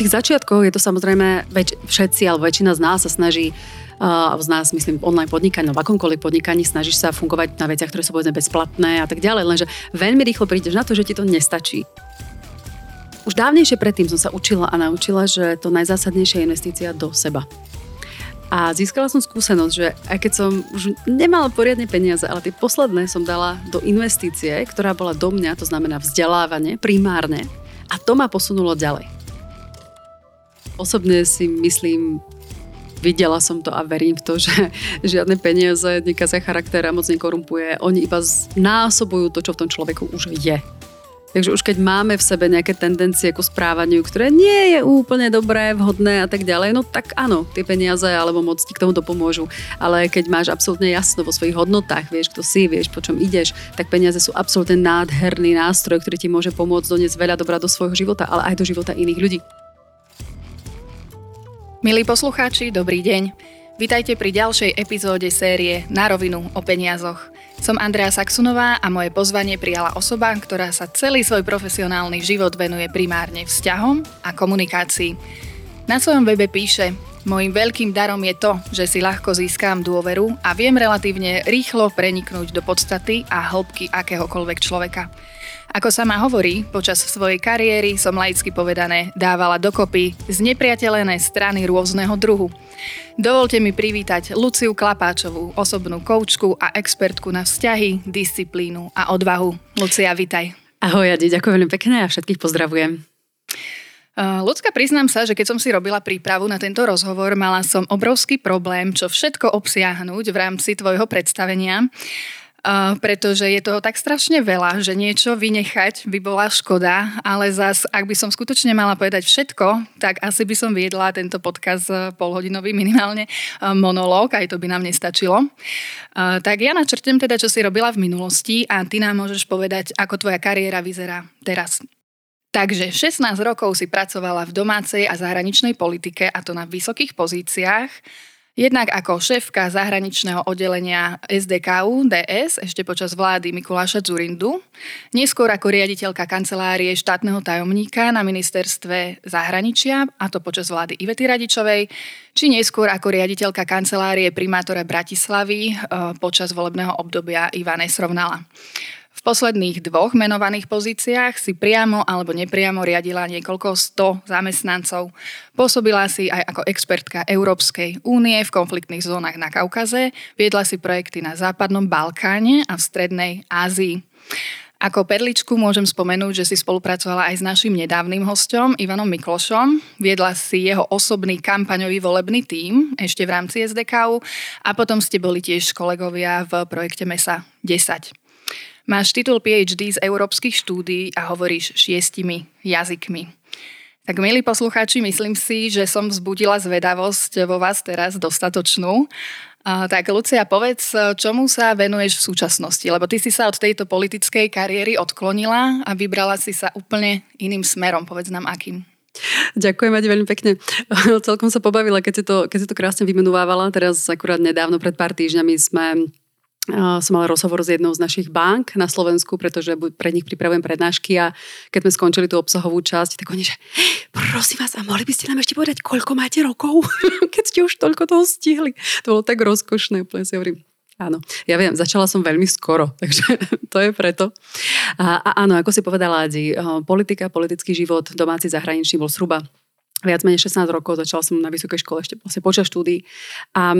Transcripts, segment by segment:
tých začiatkoch je to samozrejme, väč- všetci alebo väčšina z nás sa snaží z nás, myslím, online podnikaní, no v akomkoľvek podnikaní snažíš sa fungovať na veciach, ktoré sú povedzme bezplatné a tak ďalej, lenže veľmi rýchlo prídeš na to, že ti to nestačí. Už dávnejšie predtým som sa učila a naučila, že to najzásadnejšia je investícia do seba. A získala som skúsenosť, že aj keď som už nemala poriadne peniaze, ale tie posledné som dala do investície, ktorá bola do mňa, to znamená vzdelávanie, primárne. A to ma posunulo ďalej. Osobne si myslím, videla som to a verím v to, že žiadne peniaze nekazia charakter a moc nekorumpuje. Oni iba násobujú to, čo v tom človeku už je. Takže už keď máme v sebe nejaké tendencie ku správaniu, ktoré nie je úplne dobré, vhodné a tak ďalej, no tak áno, tie peniaze alebo moc ti k tomu dopomôžu. Ale keď máš absolútne jasno vo svojich hodnotách, vieš, kto si, vieš, po čom ideš, tak peniaze sú absolútne nádherný nástroj, ktorý ti môže pomôcť doniesť veľa dobra do svojho života, ale aj do života iných ľudí. Milí poslucháči, dobrý deň. Vítajte pri ďalšej epizóde série Na rovinu o peniazoch. Som Andrea Saxunová a moje pozvanie prijala osoba, ktorá sa celý svoj profesionálny život venuje primárne vzťahom a komunikácii. Na svojom webe píše, Mojím veľkým darom je to, že si ľahko získam dôveru a viem relatívne rýchlo preniknúť do podstaty a hĺbky akéhokoľvek človeka. Ako sa ma hovorí, počas svojej kariéry som laicky povedané dávala dokopy z nepriateľené strany rôzneho druhu. Dovolte mi privítať Luciu Klapáčovú, osobnú koučku a expertku na vzťahy, disciplínu a odvahu. Lucia, vitaj. Ahoj, Adi, ďakujem veľmi pekne a všetkých pozdravujem. Ľudská, priznám sa, že keď som si robila prípravu na tento rozhovor, mala som obrovský problém, čo všetko obsiahnuť v rámci tvojho predstavenia. Pretože je toho tak strašne veľa, že niečo vynechať by bola škoda, ale zas, ak by som skutočne mala povedať všetko, tak asi by som viedla tento podcast polhodinový minimálne uh, monológ, aj to by nám nestačilo. Uh, tak ja načrtem teda, čo si robila v minulosti a ty nám môžeš povedať, ako tvoja kariéra vyzerá teraz. Takže 16 rokov si pracovala v domácej a zahraničnej politike a to na vysokých pozíciách. Jednak ako šéfka zahraničného oddelenia SDKU DS ešte počas vlády Mikuláša Zurindu, neskôr ako riaditeľka kancelárie štátneho tajomníka na ministerstve zahraničia, a to počas vlády Ivety Radičovej, či neskôr ako riaditeľka kancelárie primátora Bratislavy e, počas volebného obdobia Ivane Srovnala. V posledných dvoch menovaných pozíciách si priamo alebo nepriamo riadila niekoľko sto zamestnancov. Pôsobila si aj ako expertka Európskej únie v konfliktných zónach na Kaukaze, viedla si projekty na Západnom Balkáne a v Strednej Ázii. Ako perličku môžem spomenúť, že si spolupracovala aj s našim nedávnym hostom Ivanom Miklošom. Viedla si jeho osobný kampaňový volebný tím ešte v rámci SDKU a potom ste boli tiež kolegovia v projekte MESA 10. Máš titul PhD z európskych štúdií a hovoríš šiestimi jazykmi. Tak milí poslucháči, myslím si, že som vzbudila zvedavosť vo vás teraz dostatočnú. Tak Lucia, povedz, čomu sa venuješ v súčasnosti? Lebo ty si sa od tejto politickej kariéry odklonila a vybrala si sa úplne iným smerom. Povedz nám akým. Ďakujem Adi veľmi pekne. Celkom sa pobavila, keď si, to, keď si to krásne vymenovávala. Teraz akurát nedávno, pred pár týždňami sme som mala rozhovor s jednou z našich bank na Slovensku, pretože pre nich pripravujem prednášky a keď sme skončili tú obsahovú časť, tak oni, že prosím vás, a mohli by ste nám ešte povedať, koľko máte rokov, keď ste už toľko toho stihli. To bolo tak rozkošné, úplne si hovorím, Áno, ja viem, začala som veľmi skoro, takže to je preto. A, a áno, ako si povedala Adi, politika, politický život, domáci zahraničný bol sruba viac menej 16 rokov, začala som na vysokej škole ešte vlastne počas štúdií. A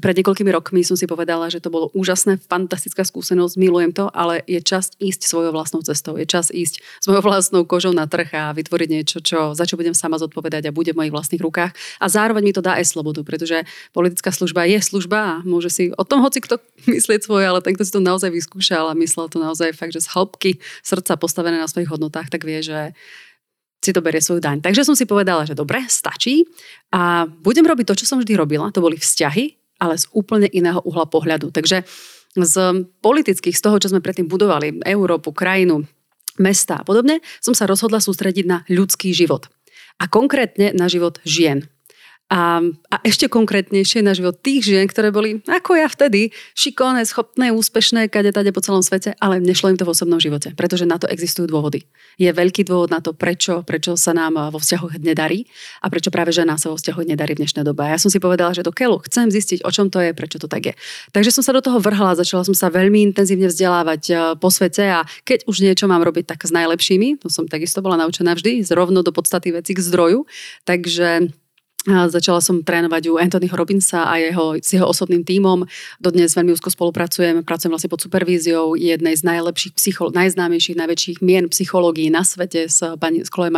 pred niekoľkými rokmi som si povedala, že to bolo úžasné, fantastická skúsenosť, milujem to, ale je čas ísť svojou vlastnou cestou, je čas ísť s mojou vlastnou kožou na trh a vytvoriť niečo, čo, za čo budem sama zodpovedať a bude v mojich vlastných rukách. A zároveň mi to dá aj slobodu, pretože politická služba je služba a môže si o tom hoci kto myslieť svoje, ale ten, kto si to naozaj vyskúšal a myslel to naozaj fakt, že z hĺbky srdca postavené na svojich hodnotách, tak vie, že si to berie svoju daň. Takže som si povedala, že dobre, stačí a budem robiť to, čo som vždy robila. To boli vzťahy, ale z úplne iného uhla pohľadu. Takže z politických, z toho, čo sme predtým budovali, Európu, krajinu, mesta a podobne, som sa rozhodla sústrediť na ľudský život. A konkrétne na život žien. A, a ešte konkrétnejšie na život tých žien, ktoré boli ako ja vtedy, šikovné, schopné, úspešné, kade tade po celom svete, ale nešlo im to v osobnom živote, pretože na to existujú dôvody. Je veľký dôvod na to, prečo, prečo sa nám vo vzťahoch nedarí a prečo práve žena sa vo vzťahoch nedarí v dnešnej dobe. A ja som si povedala, že do keľu chcem zistiť, o čom to je, prečo to tak je. Takže som sa do toho vrhala, začala som sa veľmi intenzívne vzdelávať e, po svete a keď už niečo mám robiť tak s najlepšími, to som takisto bola naučená vždy, zrovno do podstaty veci k zdroju. Takže Začala som trénovať u Anthonyho Robinsa a jeho, s jeho osobným tímom. Dodnes veľmi úzko spolupracujem, pracujem vlastne pod supervíziou jednej z najlepších, psycho, najznámejších, najväčších mien psychológií na svete s pani Chloe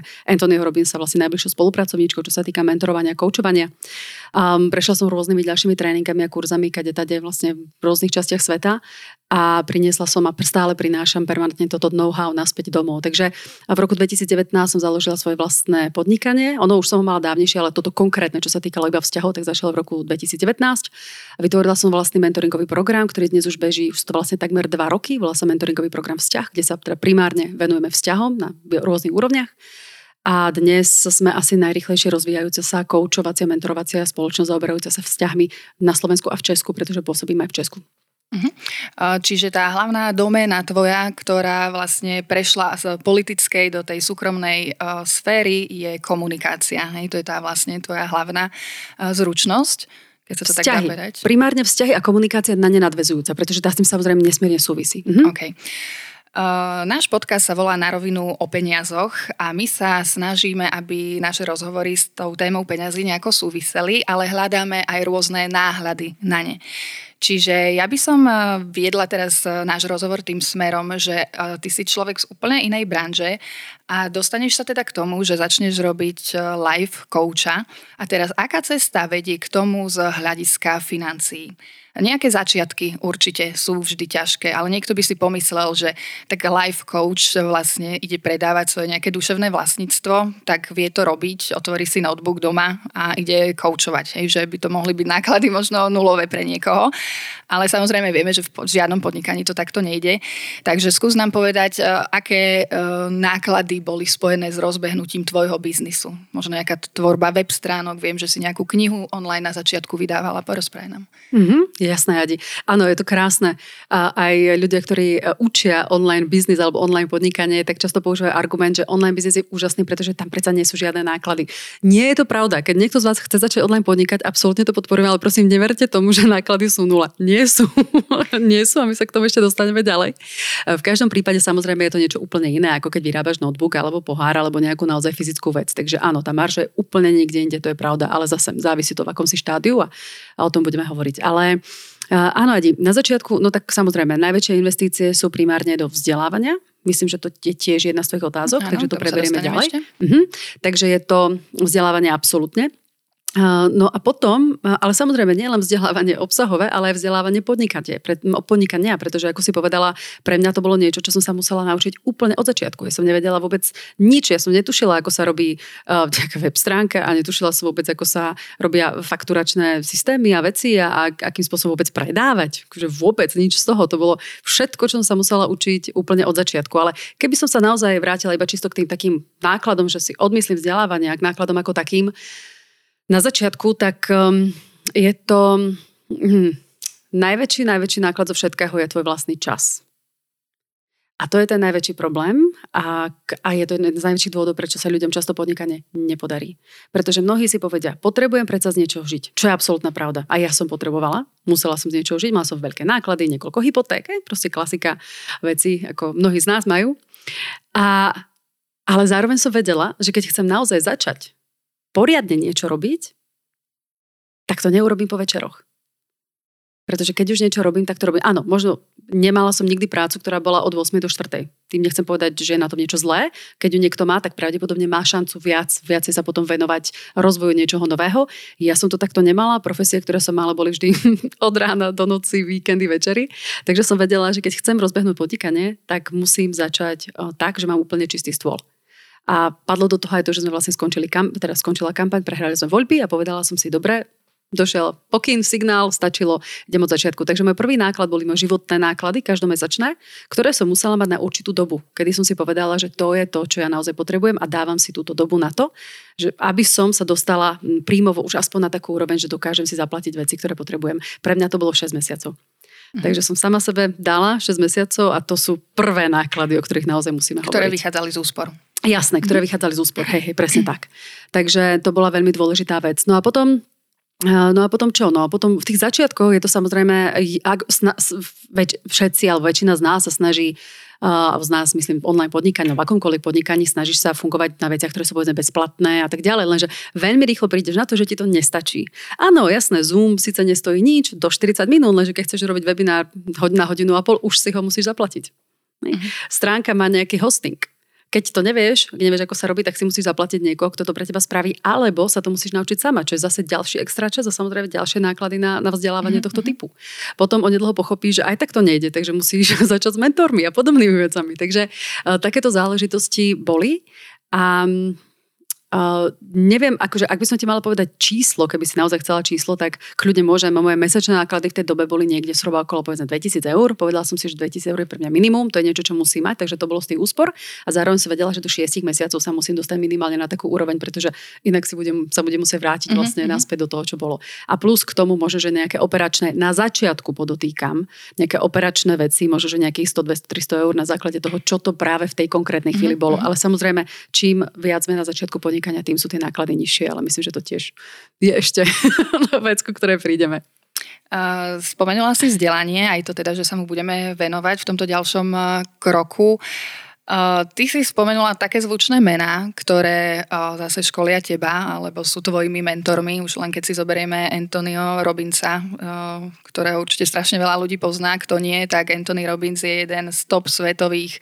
je Anthonyho Robinsa vlastne najbližšou spolupracovníčkou, čo sa týka mentorovania a koučovania. Um, prešla som rôznymi ďalšími tréningami a kurzami, kade tade vlastne v rôznych častiach sveta a priniesla som a stále prinášam permanentne toto know-how naspäť domov. Takže v roku 2019 som založila svoje vlastné podnikanie. Ono už som ho mala dávnejšie, ale toto konkrétne, čo sa týkalo iba vzťahov, tak začalo v roku 2019. Vytvorila som vlastný mentoringový program, ktorý dnes už beží, už to vlastne takmer dva roky. Volá sa mentoringový program vzťah, kde sa teda primárne venujeme vzťahom na rôznych úrovniach. A dnes sme asi najrychlejšie rozvíjajúca sa koučovacia, mentorovacia spoločnosť zaoberajúca sa vzťahmi na Slovensku a v Česku, pretože pôsobíme aj v Česku. Uh-huh. Čiže tá hlavná doména tvoja, ktorá vlastne prešla z politickej do tej súkromnej uh, sféry, je komunikácia. Hej? To je tá vlastne tvoja hlavná uh, zručnosť. Keď sa to vzťahy. tak dá povedať. Primárne vzťahy a komunikácia na ne nadvezujúca, pretože tá s tým samozrejme nesmierne súvisí. Uh-huh. Okay. Náš podcast sa volá Na rovinu o peniazoch a my sa snažíme, aby naše rozhovory s tou témou peňazí nejako súviseli, ale hľadáme aj rôzne náhľady na ne. Čiže ja by som eh, viedla teraz eh, náš rozhovor tým smerom, že eh, ty si človek z úplne inej branže a dostaneš sa teda k tomu, že začneš robiť life coacha. A teraz aká cesta vedie k tomu z hľadiska financií? Nejaké začiatky určite sú vždy ťažké, ale niekto by si pomyslel, že tak life coach vlastne ide predávať svoje nejaké duševné vlastníctvo, tak vie to robiť, otvorí si notebook doma a ide coachovať, hej, že by to mohli byť náklady možno nulové pre niekoho. Ale samozrejme vieme, že v žiadnom podnikaní to takto nejde. Takže skús nám povedať, e, aké e, náklady boli spojené s rozbehnutím tvojho biznisu. Možno nejaká tvorba web stránok, viem, že si nejakú knihu online na začiatku vydávala, porozprávaj nám. Mm-hmm. Jasné, Adi. Áno, je to krásne. A aj ľudia, ktorí e, učia online biznis alebo online podnikanie, tak často používajú argument, že online biznis je úžasný, pretože tam predsa nie sú žiadne náklady. Nie je to pravda. Keď niekto z vás chce začať online podnikať, absolútne to podporujem, ale prosím, neverte tomu, že náklady sú nula. Nie sú. nie sú a my sa k tomu ešte dostaneme ďalej. E, v každom prípade samozrejme je to niečo úplne iné, ako keď vyrábaš notebook alebo pohár alebo nejakú naozaj fyzickú vec. Takže áno, tá marža je úplne niekde inde, to je pravda, ale zase závisí to v akom si štádiu a, a o tom budeme hovoriť. Ale Áno, Adi, na začiatku, no tak samozrejme, najväčšie investície sú primárne do vzdelávania. Myslím, že to je tiež jedna z tvojich otázok, Áno, takže to preberieme ďalej. Mhm. Takže je to vzdelávanie absolútne. No a potom, ale samozrejme nie len vzdelávanie obsahové, ale aj vzdelávanie podnikania, podnikania, pretože ako si povedala, pre mňa to bolo niečo, čo som sa musela naučiť úplne od začiatku. Ja som nevedela vôbec nič, ja som netušila, ako sa robí uh, web stránka a netušila som vôbec, ako sa robia fakturačné systémy a veci a, a akým spôsobom vôbec predávať. Že vôbec nič z toho. To bolo všetko, čo som sa musela učiť úplne od začiatku. Ale keby som sa naozaj vrátila iba čisto k tým takým nákladom, že si odmyslím vzdelávanie a nákladom ako takým, na začiatku, tak um, je to hm, najväčší, najväčší náklad zo všetkého je tvoj vlastný čas. A to je ten najväčší problém a, a je to jeden z najväčších dôvodov, prečo sa ľuďom často podnikanie nepodarí. Pretože mnohí si povedia, potrebujem predsa z niečoho žiť, čo je absolútna pravda. A ja som potrebovala, musela som z niečoho žiť, mal som veľké náklady, niekoľko hypoték, proste klasika veci, ako mnohí z nás majú. A, ale zároveň som vedela, že keď chcem naozaj začať poriadne niečo robiť, tak to neurobím po večeroch. Pretože keď už niečo robím, tak to robím. Áno, možno nemala som nikdy prácu, ktorá bola od 8 do 4. Tým nechcem povedať, že je na tom niečo zlé. Keď ju niekto má, tak pravdepodobne má šancu viac, viacej sa potom venovať rozvoju niečoho nového. Ja som to takto nemala. Profesie, ktoré som mala, boli vždy od rána do noci, víkendy, večery. Takže som vedela, že keď chcem rozbehnúť podnikanie, tak musím začať tak, že mám úplne čistý stôl. A padlo do toho aj to, že sme vlastne skončili, kam, teda skončila kampaň, prehrali sme voľby a povedala som si, dobre, došiel pokyn, signál, stačilo, idem od začiatku. Takže môj prvý náklad boli moje životné náklady, každomesačné, ktoré som musela mať na určitú dobu, kedy som si povedala, že to je to, čo ja naozaj potrebujem a dávam si túto dobu na to, že aby som sa dostala príjmovo už aspoň na takú úroveň, že dokážem si zaplatiť veci, ktoré potrebujem. Pre mňa to bolo 6 mesiacov. Mhm. Takže som sama sebe dala 6 mesiacov a to sú prvé náklady, o ktorých naozaj musíme ktoré hovoriť. Ktoré vychádzali z úspor. Jasné, ktoré vychádzali z úspor. Hej, hej, presne tak. Takže to bola veľmi dôležitá vec. No a potom No a potom čo? No a potom v tých začiatkoch je to samozrejme, ak, sna, väč, všetci alebo väčšina z nás sa snaží uh, z nás, myslím, online podnikanie, v akomkoľvek podnikaní snažíš sa fungovať na veciach, ktoré sú povedzme bezplatné a tak ďalej, lenže veľmi rýchlo prídeš na to, že ti to nestačí. Áno, jasné, Zoom síce nestojí nič, do 40 minút, lenže keď chceš robiť webinár na hodinu a pol, už si ho musíš zaplatiť. Mm-hmm. Stránka má nejaký hosting keď to nevieš, nevieš, ako sa robí, tak si musíš zaplatiť niekoho, kto to pre teba spraví, alebo sa to musíš naučiť sama, čo je zase ďalší extra čas a samozrejme ďalšie náklady na, na vzdelávanie mm-hmm. tohto mhm. typu. Potom onedlho pochopí, že aj tak to nejde, takže musíš začať s mentormi a podobnými vecami. Takže uh, takéto záležitosti boli. A Uh, neviem, akože ak by som ti mala povedať číslo, keby si naozaj chcela číslo, tak kľudne môžem. Moje mesačné náklady v tej dobe boli niekde zhruba okolo povedzme 2000 eur. Povedala som si, že 2000 eur je pre mňa minimum, to je niečo, čo musím mať, takže to bolo z tých úspor. A zároveň som vedela, že do 6 mesiacov sa musím dostať minimálne na takú úroveň, pretože inak si budem, sa budem musieť vrátiť mm-hmm. vlastne naspäť do toho, čo bolo. A plus k tomu možno, že nejaké operačné, na začiatku podotýkam, nejaké operačné veci, možno, že nejakých 100, 200, 300 eur na základe toho, čo to práve v tej konkrétnej chvíli mm-hmm. bolo. Ale samozrejme, čím viac sme na začiatku podnikania, tým sú tie náklady nižšie, ale myslím, že to tiež je ešte vec, ku ktorej prídeme. Spomenula si vzdelanie, aj to teda, že sa mu budeme venovať v tomto ďalšom kroku. Ty si spomenula také zvučné mená, ktoré zase školia teba, alebo sú tvojimi mentormi, už len keď si zoberieme Antonio Robinsa, ktorého určite strašne veľa ľudí pozná, kto nie, tak Anthony Robbins je jeden z top svetových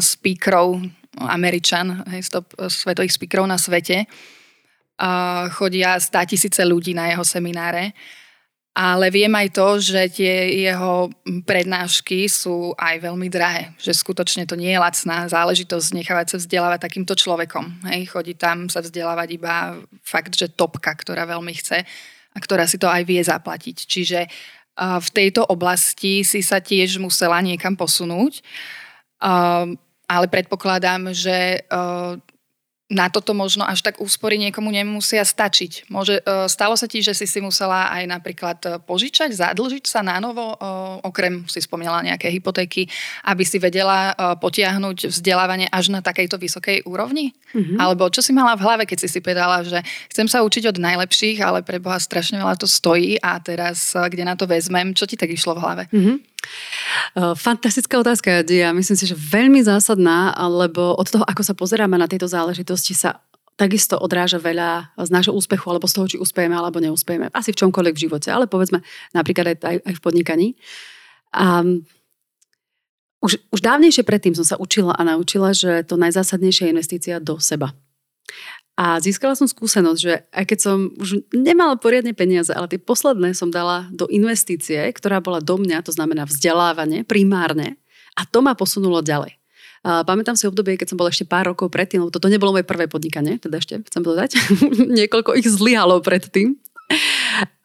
speakerov Američan, hej, stop svetových speakerov na svete. Chodia stá tisíce ľudí na jeho semináre. Ale viem aj to, že tie jeho prednášky sú aj veľmi drahé. Že skutočne to nie je lacná záležitosť nechávať sa vzdelávať takýmto človekom. Hej, chodí tam sa vzdelávať iba fakt, že topka, ktorá veľmi chce a ktorá si to aj vie zaplatiť. Čiže v tejto oblasti si sa tiež musela niekam posunúť ale predpokladám, že na toto možno až tak úspory niekomu nemusia stačiť. Môže, uh, stalo sa ti, že si si musela aj napríklad uh, požičať, zadlžiť sa na novo, okrem si spomínala nejaké hypotéky, aby si vedela potiahnuť vzdelávanie až na takejto vysokej úrovni? Mm-hmm. Alebo čo si mala v hlave, keď si si povedala, že chcem sa učiť od najlepších, ale pre Boha strašne veľa to stojí a teraz kde na to vezmem, čo ti tak išlo v hlave? Mm-hmm. Fantastická otázka, Ja myslím si, že veľmi zásadná, lebo od toho, ako sa pozeráme na tieto záležitosti, sa takisto odráža veľa z nášho úspechu, alebo z toho, či uspejeme alebo neúspejeme. Asi v čomkoľvek v živote, ale povedzme napríklad aj, aj v podnikaní. A už, už dávnejšie predtým som sa učila a naučila, že to najzásadnejšia je investícia do seba. A získala som skúsenosť, že aj keď som už nemala poriadne peniaze, ale tie posledné som dala do investície, ktorá bola do mňa, to znamená vzdelávanie primárne, a to ma posunulo ďalej. A pamätám si obdobie, keď som bola ešte pár rokov predtým, lebo toto nebolo moje prvé podnikanie, teda ešte chcem povedať, niekoľko ich zlyhalo predtým.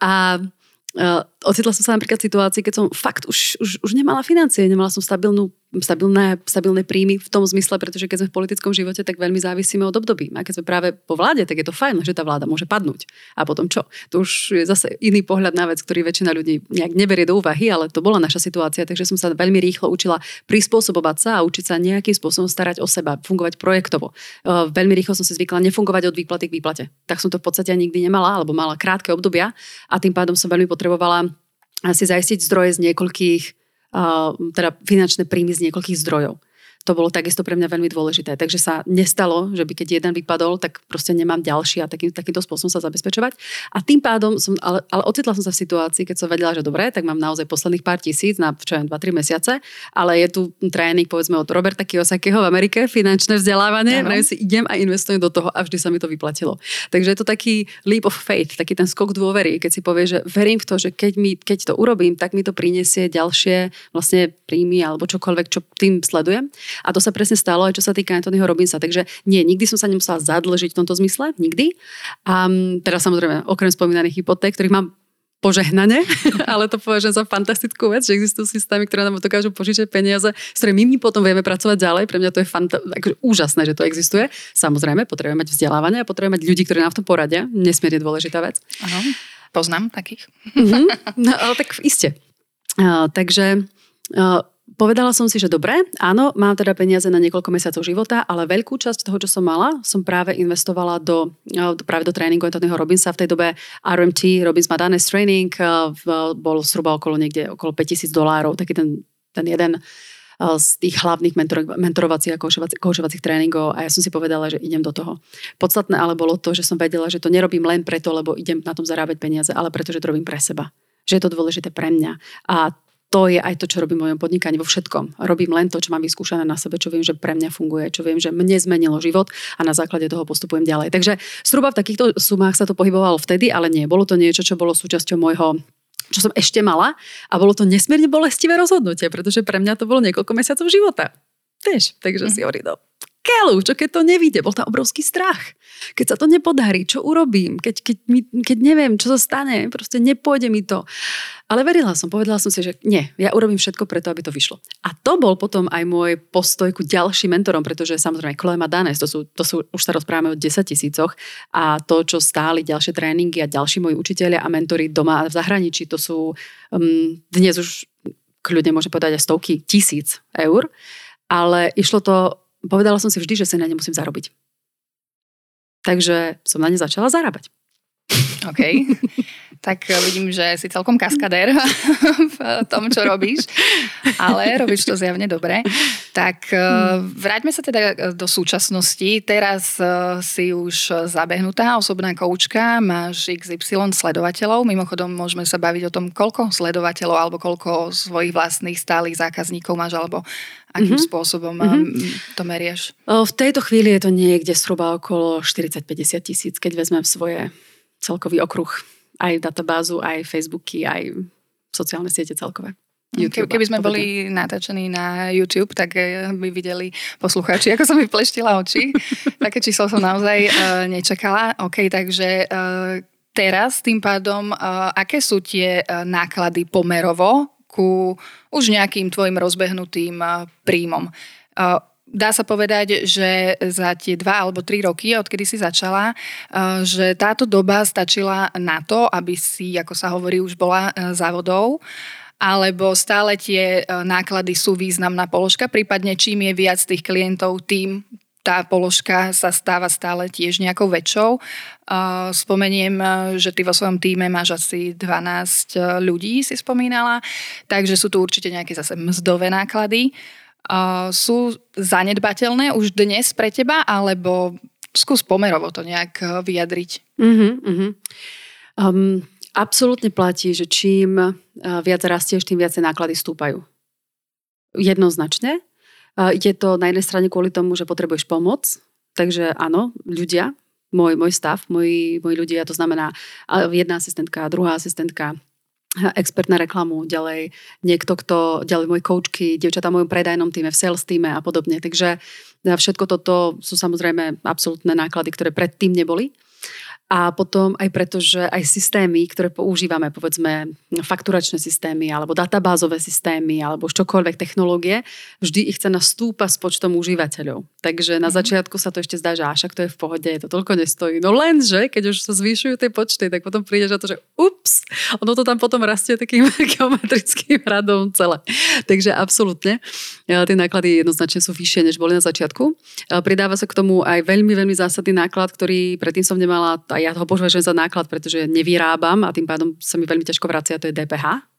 A ocitla som sa napríklad v situácii, keď som fakt už, už, už nemala financie, nemala som stabilnú stabilné, stabilné príjmy v tom zmysle, pretože keď sme v politickom živote, tak veľmi závisíme od období. A keď sme práve po vláde, tak je to fajn, že tá vláda môže padnúť. A potom čo? To už je zase iný pohľad na vec, ktorý väčšina ľudí nejak neberie do úvahy, ale to bola naša situácia, takže som sa veľmi rýchlo učila prispôsobovať sa a učiť sa nejakým spôsobom starať o seba, fungovať projektovo. Veľmi rýchlo som si zvykla nefungovať od výplaty k výplate. Tak som to v podstate nikdy nemala, alebo mala krátke obdobia a tým pádom som veľmi potrebovala si zaistiť zdroje z niekoľkých teda finančné príjmy z niekoľkých zdrojov to bolo takisto pre mňa veľmi dôležité. Takže sa nestalo, že by keď jeden vypadol, tak proste nemám ďalší a taký, takýmto spôsobom sa zabezpečovať. A tým pádom som, ale, ale ocitla som sa v situácii, keď som vedela, že dobre, tak mám naozaj posledných pár tisíc na čo 2-3 mesiace, ale je tu tréning povedzme od Roberta Kiyosakiho v Amerike, finančné vzdelávanie, no. si idem a investujem do toho a vždy sa mi to vyplatilo. Takže je to taký leap of faith, taký ten skok dôvery, keď si povie, že verím v to, že keď, mi, keď to urobím, tak mi to prinesie ďalšie vlastne príjmy alebo čokoľvek, čo tým sledujem. A to sa presne stalo aj čo sa týka Anthonyho Robinsa. Takže nie, nikdy som sa nemusela zadlžiť v tomto zmysle, nikdy. A teraz samozrejme, okrem spomínaných hypoték, ktorých mám požehnane, ale to považujem za fantastickú vec, že existujú systémy, ktoré nám dokážu požičať peniaze, s ktorými my potom vieme pracovať ďalej. Pre mňa to je fanta- akože úžasné, že to existuje. Samozrejme, potrebujeme mať vzdelávanie a potrebujeme mať ľudí, ktorí nám v tom poradia. Nesmierne dôležitá vec. Ano, poznám takých. Mm-hmm. No, ale tak iste. Uh, takže uh, Povedala som si, že dobre, áno, mám teda peniaze na niekoľko mesiacov života, ale veľkú časť toho, čo som mala, som práve investovala do, eh, práve do tréningu Anthonyho Robinsa. V tej dobe RMT, Robbins Madanes Training, eh, bol zhruba okolo niekde okolo 5000 dolárov, taký ten, ten jeden eh, z tých hlavných mentor, mentorovacích a koučovacích tréningov a ja som si povedala, že idem do toho. Podstatné ale bolo to, že som vedela, že to nerobím len preto, lebo idem na tom zarábať peniaze, ale preto, že to robím pre seba že je to dôležité pre mňa. A to je aj to, čo robím v mojom podnikaní vo všetkom. Robím len to, čo mám vyskúšané na sebe, čo viem, že pre mňa funguje, čo viem, že mne zmenilo život a na základe toho postupujem ďalej. Takže zhruba v takýchto sumách sa to pohybovalo vtedy, ale nie. Bolo to niečo, čo bolo súčasťou môjho čo som ešte mala a bolo to nesmierne bolestivé rozhodnutie, pretože pre mňa to bolo niekoľko mesiacov života. Tež, takže si hovorí, no keľu, čo keď to nevíde, bol tam obrovský strach. Keď sa to nepodarí, čo urobím? Keď, keď, mi, keď neviem, čo sa stane, proste nepôjde mi to. Ale verila som, povedala som si, že nie, ja urobím všetko preto, aby to vyšlo. A to bol potom aj môj postoj ku ďalším mentorom, pretože samozrejme Chloe a Danes, to sú, to sú, už sa rozprávame o 10 tisícoch a to, čo stáli ďalšie tréningy a ďalší moji učiteľia a mentori doma a v zahraničí, to sú um, dnes už kľudne môžem povedať aj stovky tisíc eur, ale išlo to povedala som si vždy, že sa na ne musím zarobiť. Takže som na ne začala zarábať. OK. tak vidím, že si celkom kaskadér v tom, čo robíš, ale robíš to zjavne dobre. Tak hmm. vráťme sa teda do súčasnosti. Teraz eh, si už zabehnutá osobná koučka, máš XY sledovateľov. Mimochodom, môžeme sa baviť o tom, koľko sledovateľov alebo koľko svojich vlastných stálych zákazníkov máš, alebo akým mm-hmm. spôsobom mm-hmm. to merieš? V tejto chvíli je to niekde zhruba okolo 40-50 tisíc, keď vezmem svoje celkový okruh. Aj databázu, aj Facebooky, aj sociálne siete celkové. YouTube, Keby sme boli natáčení na YouTube, tak eh, by videli poslucháči, ako som vypleštila oči. Také číslo som naozaj uh, nečakala. OK, takže uh, teraz tým pádom, uh, aké sú tie uh, náklady pomerovo ku už nejakým tvojim rozbehnutým príjmom. Dá sa povedať, že za tie dva alebo tri roky, odkedy si začala, že táto doba stačila na to, aby si, ako sa hovorí, už bola závodou, alebo stále tie náklady sú významná položka, prípadne čím je viac tých klientov, tým tá položka sa stáva stále tiež nejakou väčšou. Spomeniem, že ty vo svojom týme máš asi 12 e, ľudí, si spomínala, takže sú tu určite nejaké zase mzdové náklady. Sú zanedbateľné už dnes pre teba, alebo skús pomerovo to nejak e, vyjadriť. Uh-huh, uh-huh. Um, absolútne platí, že čím e, viac rastieš, tým viacej náklady stúpajú. Jednoznačne. Je to na jednej strane kvôli tomu, že potrebuješ pomoc, takže áno, ľudia, môj, môj stav, moji, moji ľudia, to znamená jedna asistentka, druhá asistentka, expert na reklamu, ďalej niekto, kto, ďalej môj coachky, dievčatá v mojom predajnom týme, v sales týme a podobne. Takže všetko toto sú samozrejme absolútne náklady, ktoré predtým neboli. A potom aj preto, že aj systémy, ktoré používame, povedzme fakturačné systémy alebo databázové systémy alebo čokoľvek technológie, vždy ich cena stúpa s počtom užívateľov. Takže na mhm. začiatku sa to ešte zdá, že však to je v pohode, to toľko nestojí. No lenže, keď už sa zvýšujú tie počty, tak potom prídeš na to, že ups, ono to tam potom rastie takým geometrickým radom celé. Takže absolútne tie náklady jednoznačne sú vyššie, než boli na začiatku. Pridáva sa k tomu aj veľmi, veľmi zásadný náklad, ktorý predtým som nemala aj ja ho považujem za náklad, pretože nevyrábam a tým pádom sa mi veľmi ťažko vracia, to je DPH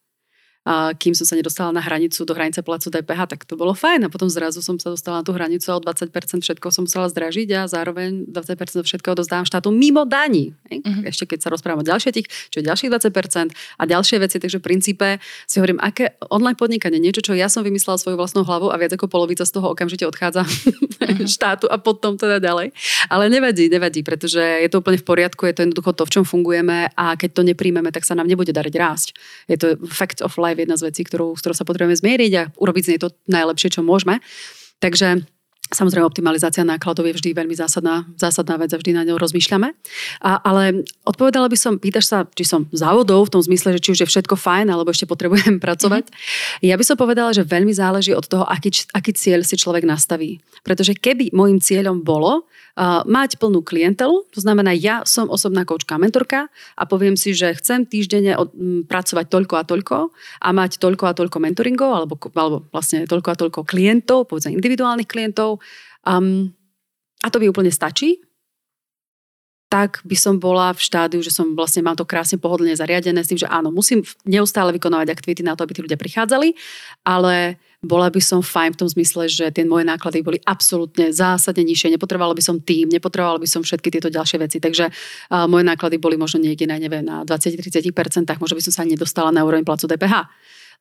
a kým som sa nedostala na hranicu do hranice placu DPH, tak to bolo fajn. A potom zrazu som sa dostala na tú hranicu a o 20% všetko som musela zdražiť a zároveň 20% všetkého dozdávam štátu mimo daní. Uh-huh. Ešte keď sa rozprávam o ďalšie tých, čo je ďalších 20% a ďalšie veci. Takže v princípe si hovorím, aké online podnikanie, niečo, čo ja som vymyslela svojou vlastnou hlavou a viac ako polovica z toho okamžite odchádza uh-huh. štátu a potom teda ďalej. Ale nevadí, nevadí, pretože je to úplne v poriadku, je to jednoducho to, v čom fungujeme a keď to nepríjmeme, tak sa nám nebude dariť rásť. Je to fact of life live jedna z vecí, ktorú, s ktorou sa potrebujeme zmieriť a urobiť z nej to najlepšie, čo môžeme. Takže Samozrejme, optimalizácia nákladov je vždy veľmi zásadná, zásadná vec a vždy na ňou rozmýšľame. A, ale odpovedala by som, pýtaš sa, či som závodov v tom zmysle, že či už je všetko fajn, alebo ešte potrebujem pracovať. Mm-hmm. Ja by som povedala, že veľmi záleží od toho, aký, aký cieľ si človek nastaví. Pretože keby môjim cieľom bolo uh, mať plnú klientelu, to znamená, ja som osobná koučka, mentorka a poviem si, že chcem týždenne od, m, pracovať toľko a toľko a mať toľko a toľko mentoringov, alebo, alebo vlastne toľko a toľko klientov, povedzme individuálnych klientov, Um, a to by úplne stačí, tak by som bola v štádiu, že som vlastne mám to krásne pohodlne zariadené s tým, že áno, musím neustále vykonávať aktivity na to, aby tí ľudia prichádzali, ale bola by som fajn v tom zmysle, že tie moje náklady boli absolútne zásadne nižšie, nepotrebovala by som tým, nepotrebovala by som všetky tieto ďalšie veci, takže uh, moje náklady boli možno niekde na, neviem, na 20-30%, možno by som sa nedostala na úroveň placu DPH.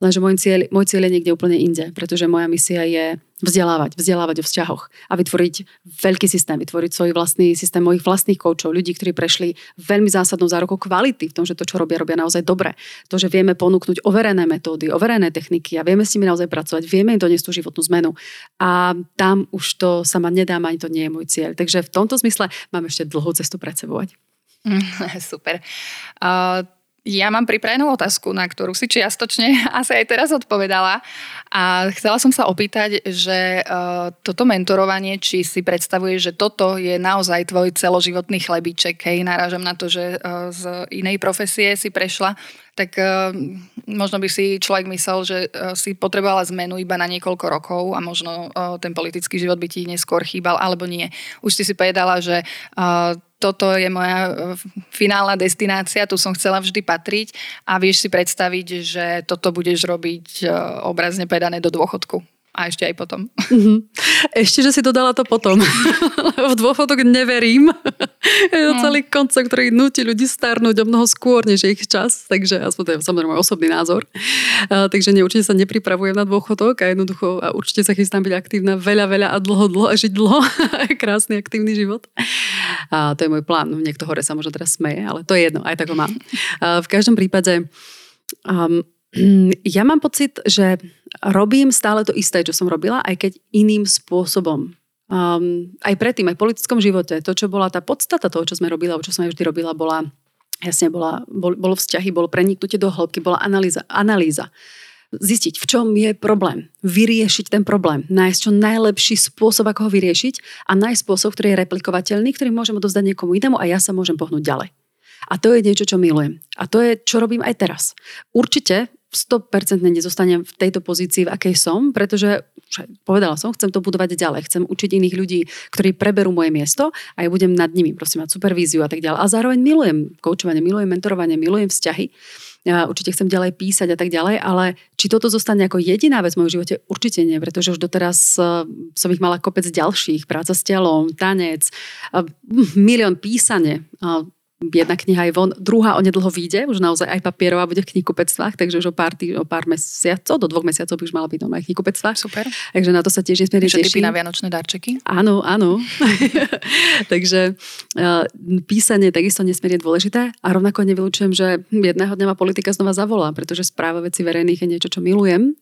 Lenže môj cieľ, môj cieľ je niekde úplne inde, pretože moja misia je vzdelávať, vzdelávať o vzťahoch a vytvoriť veľký systém, vytvoriť svoj vlastný systém mojich vlastných koučov, ľudí, ktorí prešli veľmi zásadnou zárukou kvality v tom, že to, čo robia, robia naozaj dobre. To, že vieme ponúknuť overené metódy, overené techniky a vieme s nimi naozaj pracovať, vieme im doniesť tú životnú zmenu. A tam už to sa ma nedá, ani to nie je môj cieľ. Takže v tomto zmysle mám ešte dlhú cestu pred sebou. Super. Uh, ja mám pripravenú otázku, na ktorú si čiastočne asi aj teraz odpovedala. A chcela som sa opýtať, že uh, toto mentorovanie, či si predstavuje, že toto je naozaj tvoj celoživotný chlebíček, hej, narážam na to, že uh, z inej profesie si prešla, tak uh, možno by si človek myslel, že uh, si potrebovala zmenu iba na niekoľko rokov a možno uh, ten politický život by ti neskôr chýbal, alebo nie. Už si si povedala, že toto je moja finálna destinácia, tu som chcela vždy patriť a vieš si predstaviť, že toto budeš robiť obrazne pedané do dôchodku a ešte aj potom. Mm-hmm. Ešte, že si dodala to potom. V dôchodok neverím. je to no. celý koncept, ktorý nutí ľudí starnúť o mnoho skôr, než je ich čas. Takže aspoň to je samozrejme môj osobný názor. A, takže nie, určite sa nepripravujem na dôchodok a jednoducho a určite sa chystám byť aktívna veľa, veľa a dlho, dlho a žiť dlho. Krásny aktívny život. A to je môj plán. Niekto hore sa možno teraz smeje, ale to je jedno, aj tak ho mám. A v každom prípade um, ja mám pocit, že robím stále to isté, čo som robila, aj keď iným spôsobom. Um, aj predtým, aj v politickom živote, to, čo bola tá podstata toho, čo sme robila, čo som aj vždy robila, bola, jasne, bola, bol, bolo vzťahy, bolo preniknutie do hĺbky, bola analýza. analýza. Zistiť, v čom je problém, vyriešiť ten problém, nájsť čo najlepší spôsob, ako ho vyriešiť a nájsť spôsob, ktorý je replikovateľný, ktorý môžem odozdať niekomu inému a ja sa môžem pohnúť ďalej. A to je niečo, čo milujem. A to je, čo robím aj teraz. Určite 100% nezostanem v tejto pozícii, v akej som, pretože povedala som, chcem to budovať ďalej, chcem učiť iných ľudí, ktorí preberú moje miesto a ja budem nad nimi, prosím, mať supervíziu a tak ďalej. A zároveň milujem koučovanie, milujem mentorovanie, milujem vzťahy. Ja určite chcem ďalej písať a tak ďalej, ale či toto zostane ako jediná vec v mojom živote, určite nie, pretože už doteraz eh, som ich mala kopec ďalších, práca s telom, tanec, eh, milión písanie, jedna kniha je von, druhá onedlho vyjde, už naozaj aj papierová bude v knihkupectvách, takže už o pár, tý, o pár mesiacov, do dvoch mesiacov by už mala byť doma aj knihkupectvách. Super. Takže na to sa tiež nesmierne teším. na vianočné darčeky? Áno, áno. takže uh, písanie je takisto nesmierne dôležité a rovnako nevylučujem, že jedného dňa ma politika znova zavolá, pretože správa veci verejných je niečo, čo milujem.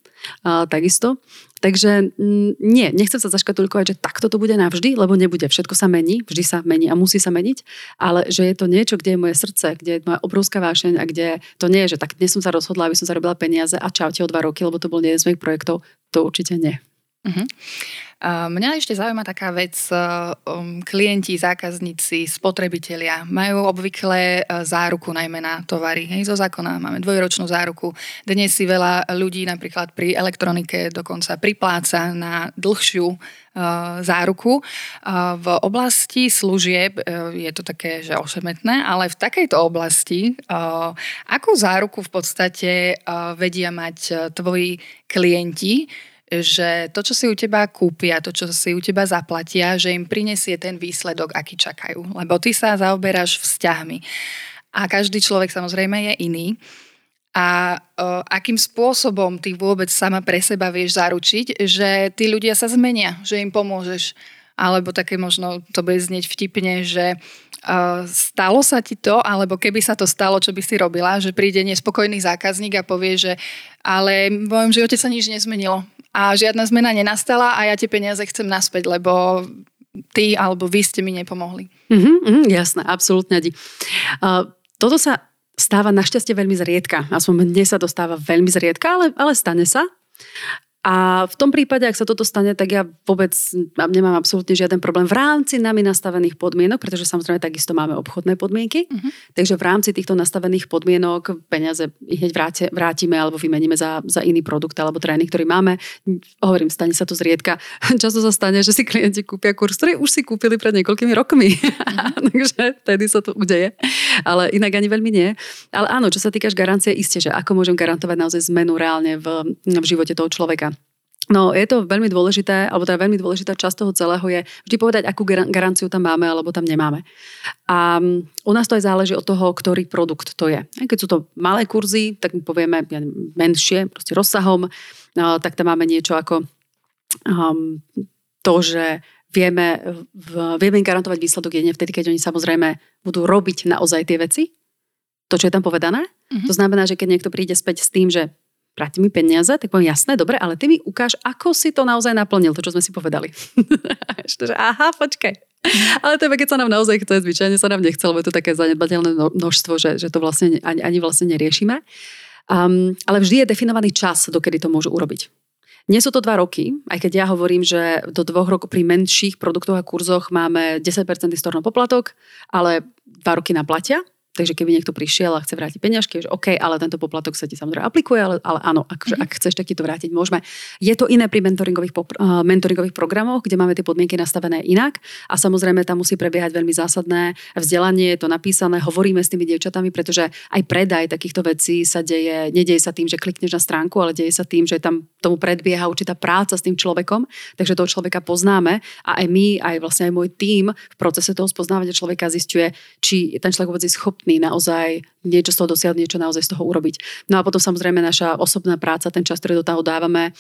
Uh, takisto. Takže mm, nie, nechcem sa zaškatulkovať, že takto to bude navždy, lebo nebude. Všetko sa mení, vždy sa mení a musí sa meniť, ale že je to niečo, kde je moje srdce, kde je moja obrovská vášeň a kde to nie je, že tak dnes som sa rozhodla, aby som zarobila peniaze a čaute o dva roky, lebo to bol jeden z mojich projektov, to určite nie. Uh-huh. Mňa ešte zaujíma taká vec, e, um, klienti, zákazníci, spotrebitelia majú obvykle e, záruku najmä na tovary. Hej, zo zákona máme dvojročnú záruku. Dnes si veľa ľudí napríklad pri elektronike dokonca pripláca na dlhšiu e, záruku. V oblasti služieb je to také, že ošemetné, ale v takejto oblasti, akú záruku v podstate vedia mať tvoji klienti, že to, čo si u teba kúpia, to, čo si u teba zaplatia, že im prinesie ten výsledok, aký čakajú. Lebo ty sa zaoberáš vzťahmi. A každý človek samozrejme je iný. A o, akým spôsobom ty vôbec sama pre seba vieš zaručiť, že tí ľudia sa zmenia, že im pomôžeš. Alebo také možno to bude znieť vtipne, že Uh, stalo sa ti to, alebo keby sa to stalo, čo by si robila, že príde nespokojný zákazník a povie, že ale v mojom živote sa nič nezmenilo a žiadna zmena nenastala a ja tie peniaze chcem naspäť, lebo ty alebo vy ste mi nepomohli. Mm-hmm, mm, jasné, absolútne. Uh, toto sa stáva našťastie veľmi zriedka. Aspoň mne sa to stáva veľmi zriedka, ale, ale stane sa. A v tom prípade, ak sa toto stane, tak ja vôbec nemám absolútne žiaden problém v rámci nami nastavených podmienok, pretože samozrejme takisto máme obchodné podmienky. Uh-huh. Takže v rámci týchto nastavených podmienok peniaze hneď vráte, vrátime alebo vymeníme za, za iný produkt alebo tréning, ktorý máme. Hovorím, stane sa to zriedka. Často sa stane, že si klienti kúpia kurz, ktorý už si kúpili pred niekoľkými rokmi. Uh-huh. Takže vtedy sa to udeje. Ale inak ani veľmi nie. Ale áno, čo sa týkaš garancie, isté, že ako môžem garantovať naozaj zmenu reálne v, v živote toho človeka. No je to veľmi dôležité, alebo teda veľmi dôležitá časť toho celého je vždy povedať, akú garanciu tam máme alebo tam nemáme. A mm, u nás to aj záleží od toho, ktorý produkt to je. Keď sú to malé kurzy, tak my povieme menšie, proste rozsahom, no, tak tam máme niečo ako um, to, že vieme, v, vieme garantovať výsledok jedine vtedy, keď oni samozrejme budú robiť naozaj tie veci, to, čo je tam povedané. Mm-hmm. To znamená, že keď niekto príde späť s tým, že vráti mi peniaze, tak poviem, jasné, dobre, ale ty mi ukáž, ako si to naozaj naplnil, to, čo sme si povedali. že, aha, počkaj. Ale to je, keď sa nám naozaj chce, zvyčajne sa nám nechce, lebo je to také zanedbateľné množstvo, že, že to vlastne ani, ani vlastne neriešime. Um, ale vždy je definovaný čas, dokedy to môžu urobiť. Nie sú to dva roky, aj keď ja hovorím, že do dvoch rokov pri menších produktoch a kurzoch máme 10% storno poplatok, ale dva roky na platia Takže keby niekto prišiel a chce vrátiť peňažky, že OK, ale tento poplatok sa ti samozrejme aplikuje, ale, ale áno, ak, mm-hmm. ak chceš, tak ti to vrátiť môžeme. Je to iné pri mentoringových, uh, mentoringových programoch, kde máme tie podmienky nastavené inak a samozrejme tam musí prebiehať veľmi zásadné vzdelanie, je to napísané, hovoríme s tými dievčatami, pretože aj predaj takýchto vecí sa deje, nedieje sa tým, že klikneš na stránku, ale deje sa tým, že tam tomu predbieha určitá práca s tým človekom, takže toho človeka poznáme a aj my, aj vlastne aj môj tím v procese toho spoznávania človeka zistuje, či ten človek vôbec je schopný schopní naozaj niečo z toho dosiahnuť, niečo naozaj z toho urobiť. No a potom samozrejme naša osobná práca, ten čas, ktorý do toho dávame,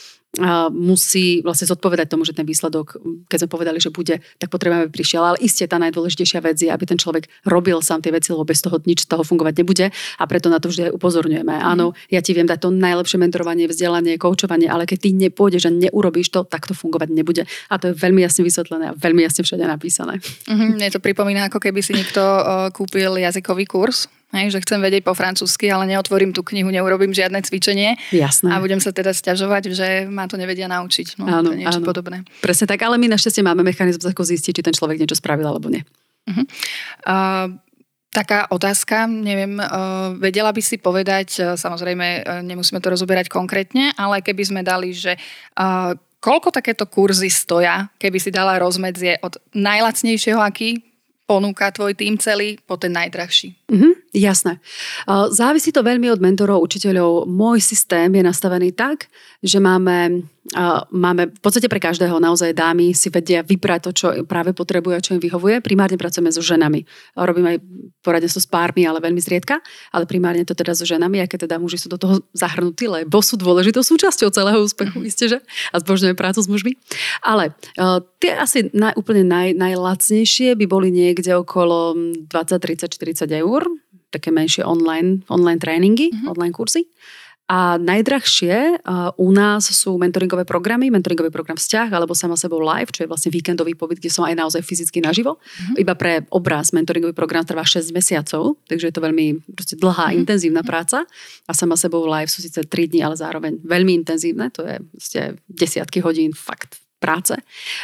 musí vlastne zodpovedať tomu, že ten výsledok, keď sme povedali, že bude, tak potrebujeme, aby prišiel. Ale iste tá najdôležitejšia vec je, aby ten človek robil sám tie veci, lebo bez toho nič z toho fungovať nebude a preto na to vždy aj upozorňujeme. Mm. Áno, ja ti viem dať to najlepšie mentorovanie, vzdelanie, koučovanie, ale keď ty nepôjdeš a neurobíš to, tak to fungovať nebude. A to je veľmi jasne vysvetlené a veľmi jasne všade napísané. Mm-hmm, mne to pripomína, ako keby si niekto kúpil jazykový kurz Hej, že chcem vedieť po francúzsky, ale neotvorím tú knihu, neurobím žiadne cvičenie. Jasné. A budem sa teda sťažovať, že ma to nevedia naučiť. No, áno, to je niečo áno. podobné. Presne tak, ale my našťastie máme mechanizmus, ako zistiť, či ten človek niečo spravil alebo nie. Uh-huh. Uh, taká otázka, neviem, uh, vedela by si povedať, uh, samozrejme uh, nemusíme to rozoberať konkrétne, ale keby sme dali, že koľko takéto kurzy stoja, keby si dala rozmedzie od najlacnejšieho, aký ponúka tvoj tým celý, po ten najdrahší? Mm-hmm. Jasné. Závisí to veľmi od mentorov, učiteľov. Môj systém je nastavený tak, že máme, máme v podstate pre každého naozaj dámy si vedia vybrať to, čo práve potrebuje a čo im vyhovuje. Primárne pracujeme so ženami. Robím aj poradenstvo s pármi, ale veľmi zriedka, ale primárne to teda so ženami, aké teda muži sú do toho zahrnutí, lebo sú dôležitou súčasťou celého úspechu, isté, že? A zbožňujem prácu s mužmi. Ale uh, tie asi naj, úplne naj, najlacnejšie by boli niekde okolo 20, 30, 40 eur také menšie online, online tréningy, mm-hmm. online kurzy. A najdrahšie u nás sú mentoringové programy, mentoringový program vzťah alebo sama sebou live, čo je vlastne víkendový pobyt, kde som aj naozaj fyzicky naživo. Mm-hmm. Iba pre obraz mentoringový program trvá 6 mesiacov, takže je to veľmi proste dlhá, mm-hmm. intenzívna práca. A sama sebou live sú síce 3 dní, ale zároveň veľmi intenzívne, to je proste desiatky hodín fakt práce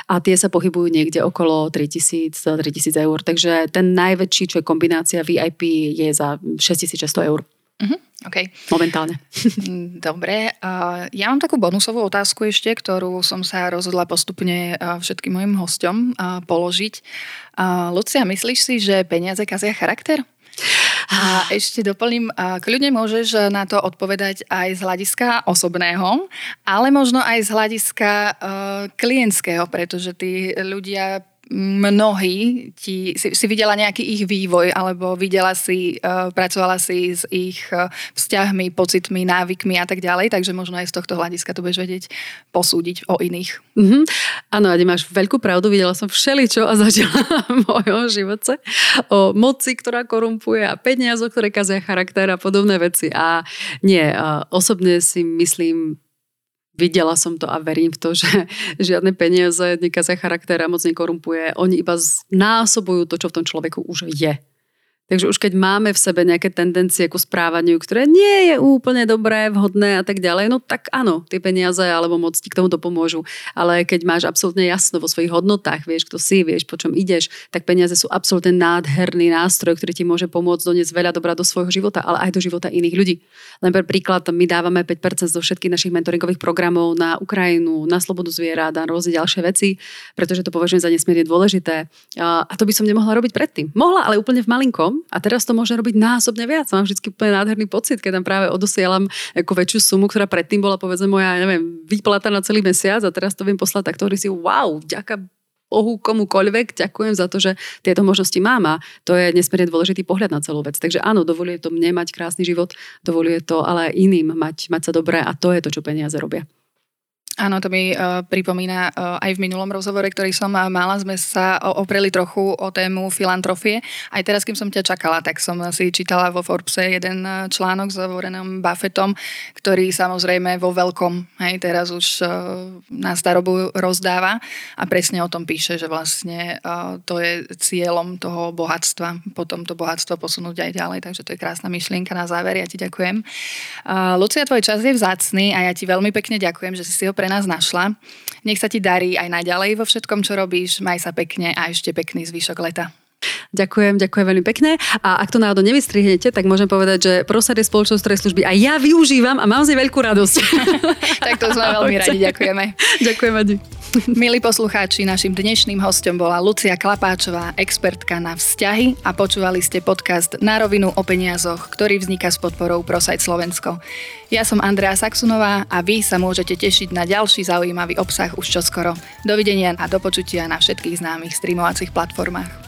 a tie sa pohybujú niekde okolo 3000, 3000 eur. Takže ten najväčší, čo je kombinácia VIP, je za 6600 eur. Uh-huh, okay. Momentálne. Dobre. Ja mám takú bonusovú otázku ešte, ktorú som sa rozhodla postupne všetkým mojim hosťom uh, položiť. Lucia, myslíš si, že peniaze kazia charakter? A ešte doplním, kľudne môžeš na to odpovedať aj z hľadiska osobného, ale možno aj z hľadiska klientského, pretože tí ľudia mnohí ti, si, si videla nejaký ich vývoj alebo videla si, uh, pracovala si s ich uh, vzťahmi, pocitmi, návykmi a tak ďalej, takže možno aj z tohto hľadiska to budeš vedieť posúdiť o iných. Mm-hmm. Áno, Adi, máš veľkú pravdu, videla som všeličo a zažila mojom živote o moci, ktorá korumpuje a peniazo, ktoré kazia charakter a podobné veci. A nie, uh, osobne si myslím, videla som to a verím v to, že žiadne peniaze nekazia charakter a moc nekorumpuje. Oni iba znásobujú to, čo v tom človeku už je. Takže už keď máme v sebe nejaké tendencie ku správaniu, ktoré nie je úplne dobré, vhodné a tak ďalej, no tak áno, tie peniaze alebo moc ti k tomu pomôžu. Ale keď máš absolútne jasno vo svojich hodnotách, vieš, kto si, vieš, po čom ideš, tak peniaze sú absolútne nádherný nástroj, ktorý ti môže pomôcť doniesť veľa dobrá do svojho života, ale aj do života iných ľudí. Len pre príklad, my dávame 5% zo všetkých našich mentoringových programov na Ukrajinu, na slobodu zvierat a rôzne ďalšie veci, pretože to považujem za nesmierne dôležité. A to by som nemohla robiť predtým. Mohla, ale úplne v malinkom a teraz to môže robiť násobne viac. Mám vždy úplne nádherný pocit, keď tam práve odosielam ako väčšiu sumu, ktorá predtým bola povedzme moja, neviem, výplata na celý mesiac a teraz to viem poslať tak, ktorý si wow, ďaká Bohu komukoľvek, ďakujem za to, že tieto možnosti mám a to je nesmierne dôležitý pohľad na celú vec. Takže áno, dovoluje to mne mať krásny život, dovoluje to ale iným mať, mať sa dobré a to je to, čo peniaze robia. Áno, to mi uh, pripomína uh, aj v minulom rozhovore, ktorý som mala, sme sa opreli trochu o tému filantrofie. Aj teraz, kým som ťa čakala, tak som si čítala vo Forbese jeden článok s Warrenom Buffettom, ktorý samozrejme vo veľkom, hej, teraz už uh, na starobu rozdáva a presne o tom píše, že vlastne uh, to je cieľom toho bohatstva, potom to bohatstvo posunúť aj ďalej, takže to je krásna myšlienka na záver, ja ti ďakujem. Uh, Lucia, tvoj čas je vzácný a ja ti veľmi pekne ďakujem, že si si ho pre pre nás našla. Nech sa ti darí aj naďalej vo všetkom, čo robíš. Maj sa pekne a ešte pekný zvyšok leta. Ďakujem, ďakujem veľmi pekne. A ak to náhodou nevystrihnete, tak môžem povedať, že Prosad je spoločnosť ktorej služby a ja využívam a mám z nej veľkú radosť. tak to sme veľmi radi, ďakujeme. Ďakujem, Adi. Milí poslucháči, našim dnešným hostom bola Lucia Klapáčová, expertka na vzťahy a počúvali ste podcast Na rovinu o peniazoch, ktorý vzniká s podporou Prosajt Slovensko. Ja som Andrea Saxunová a vy sa môžete tešiť na ďalší zaujímavý obsah už čoskoro. Dovidenia a do počutia na všetkých známych streamovacích platformách.